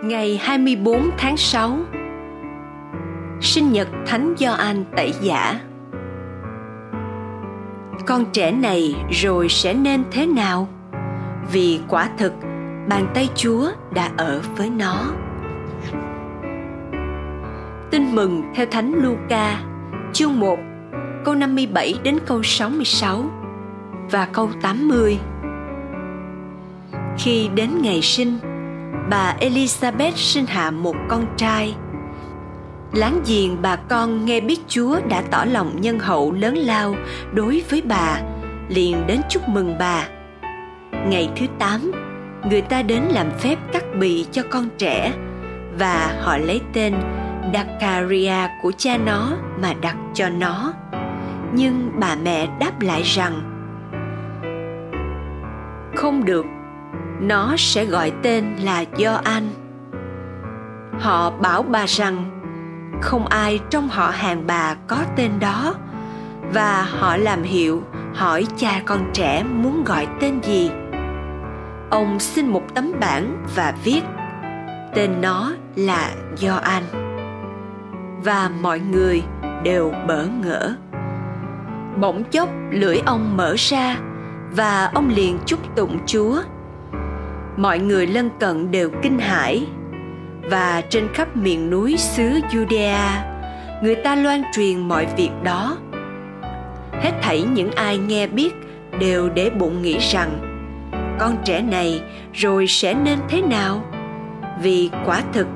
Ngày 24 tháng 6 Sinh nhật Thánh Gioan Tẩy Giả Con trẻ này rồi sẽ nên thế nào? Vì quả thực bàn tay Chúa đã ở với nó. Tin mừng theo Thánh Luca, chương 1, câu 57 đến câu 66 và câu 80. Khi đến ngày sinh, bà Elizabeth sinh hạ một con trai. Láng giềng bà con nghe biết Chúa đã tỏ lòng nhân hậu lớn lao đối với bà, liền đến chúc mừng bà. Ngày thứ tám, người ta đến làm phép cắt bì cho con trẻ và họ lấy tên Dakaria của cha nó mà đặt cho nó. Nhưng bà mẹ đáp lại rằng Không được, nó sẽ gọi tên là do anh họ bảo bà rằng, không ai trong họ hàng bà có tên đó. Và họ làm hiệu, hỏi cha con trẻ muốn gọi tên gì. Ông xin một tấm bảng và viết, tên nó là do anh và mọi người đều bỡ ngỡ. Bỗng chốc lưỡi ông mở ra và ông liền chúc tụng chúa mọi người lân cận đều kinh hãi và trên khắp miền núi xứ Judea, người ta loan truyền mọi việc đó. Hết thảy những ai nghe biết đều để bụng nghĩ rằng con trẻ này rồi sẽ nên thế nào? Vì quả thực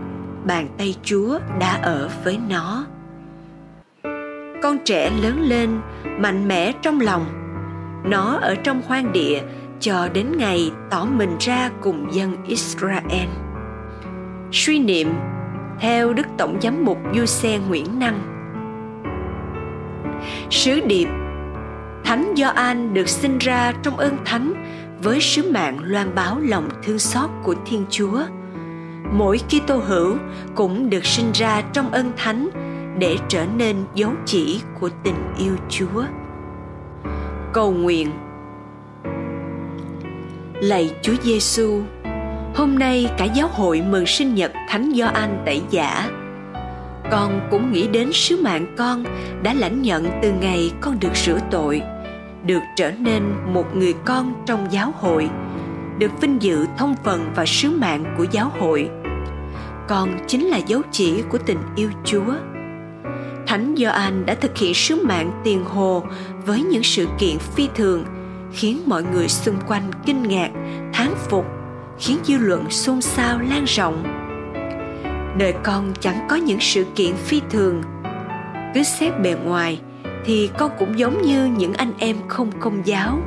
bàn tay Chúa đã ở với nó. Con trẻ lớn lên mạnh mẽ trong lòng. Nó ở trong hoang địa cho đến ngày tỏ mình ra cùng dân Israel. Suy niệm, theo Đức Tổng giám mục Du Xe Nguyễn Năng. Sứ điệp, Thánh Gioan được sinh ra trong ơn thánh với sứ mạng loan báo lòng thương xót của Thiên Chúa. Mỗi Kitô hữu cũng được sinh ra trong ơn thánh để trở nên dấu chỉ của tình yêu Chúa. Cầu nguyện Lạy Chúa Giêsu, hôm nay cả giáo hội mừng sinh nhật Thánh Gioan Tẩy Giả. Con cũng nghĩ đến sứ mạng con đã lãnh nhận từ ngày con được rửa tội, được trở nên một người con trong giáo hội, được vinh dự thông phần và sứ mạng của giáo hội. Con chính là dấu chỉ của tình yêu Chúa. Thánh Gioan đã thực hiện sứ mạng tiền hồ với những sự kiện phi thường khiến mọi người xung quanh kinh ngạc, thán phục, khiến dư luận xôn xao lan rộng. Đời con chẳng có những sự kiện phi thường. Cứ xét bề ngoài thì con cũng giống như những anh em không công giáo.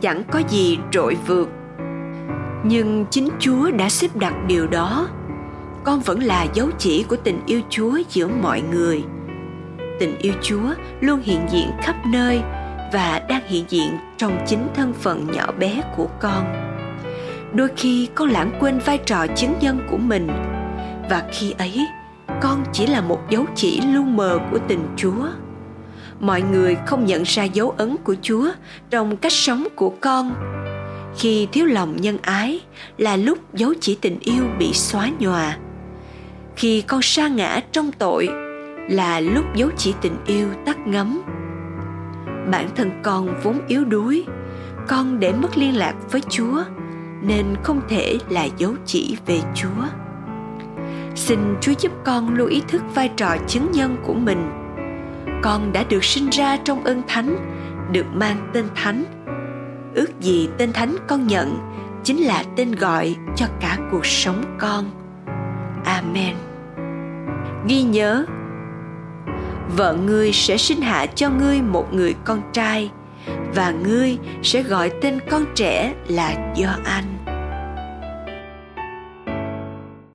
Chẳng có gì trội vượt. Nhưng chính chúa đã xếp đặt điều đó. Con vẫn là dấu chỉ của tình yêu chúa giữa mọi người. Tình yêu chúa luôn hiện diện khắp nơi và đang hiện diện trong chính thân phận nhỏ bé của con. Đôi khi con lãng quên vai trò chứng nhân của mình, và khi ấy, con chỉ là một dấu chỉ lu mờ của tình chúa. Mọi người không nhận ra dấu ấn của chúa trong cách sống của con. Khi thiếu lòng nhân ái là lúc dấu chỉ tình yêu bị xóa nhòa. Khi con sa ngã trong tội là lúc dấu chỉ tình yêu tắt ngấm bản thân con vốn yếu đuối. Con để mất liên lạc với chúa, nên không thể là dấu chỉ về chúa. Xin chúa giúp con luôn ý thức vai trò chứng nhân của mình. Con đã được sinh ra trong ơn thánh, được mang tên thánh. Ước gì tên thánh con nhận chính là tên gọi cho cả cuộc sống con. Amen. Ghi nhớ vợ ngươi sẽ sinh hạ cho ngươi một người con trai, và ngươi sẽ gọi tên con trẻ là do anh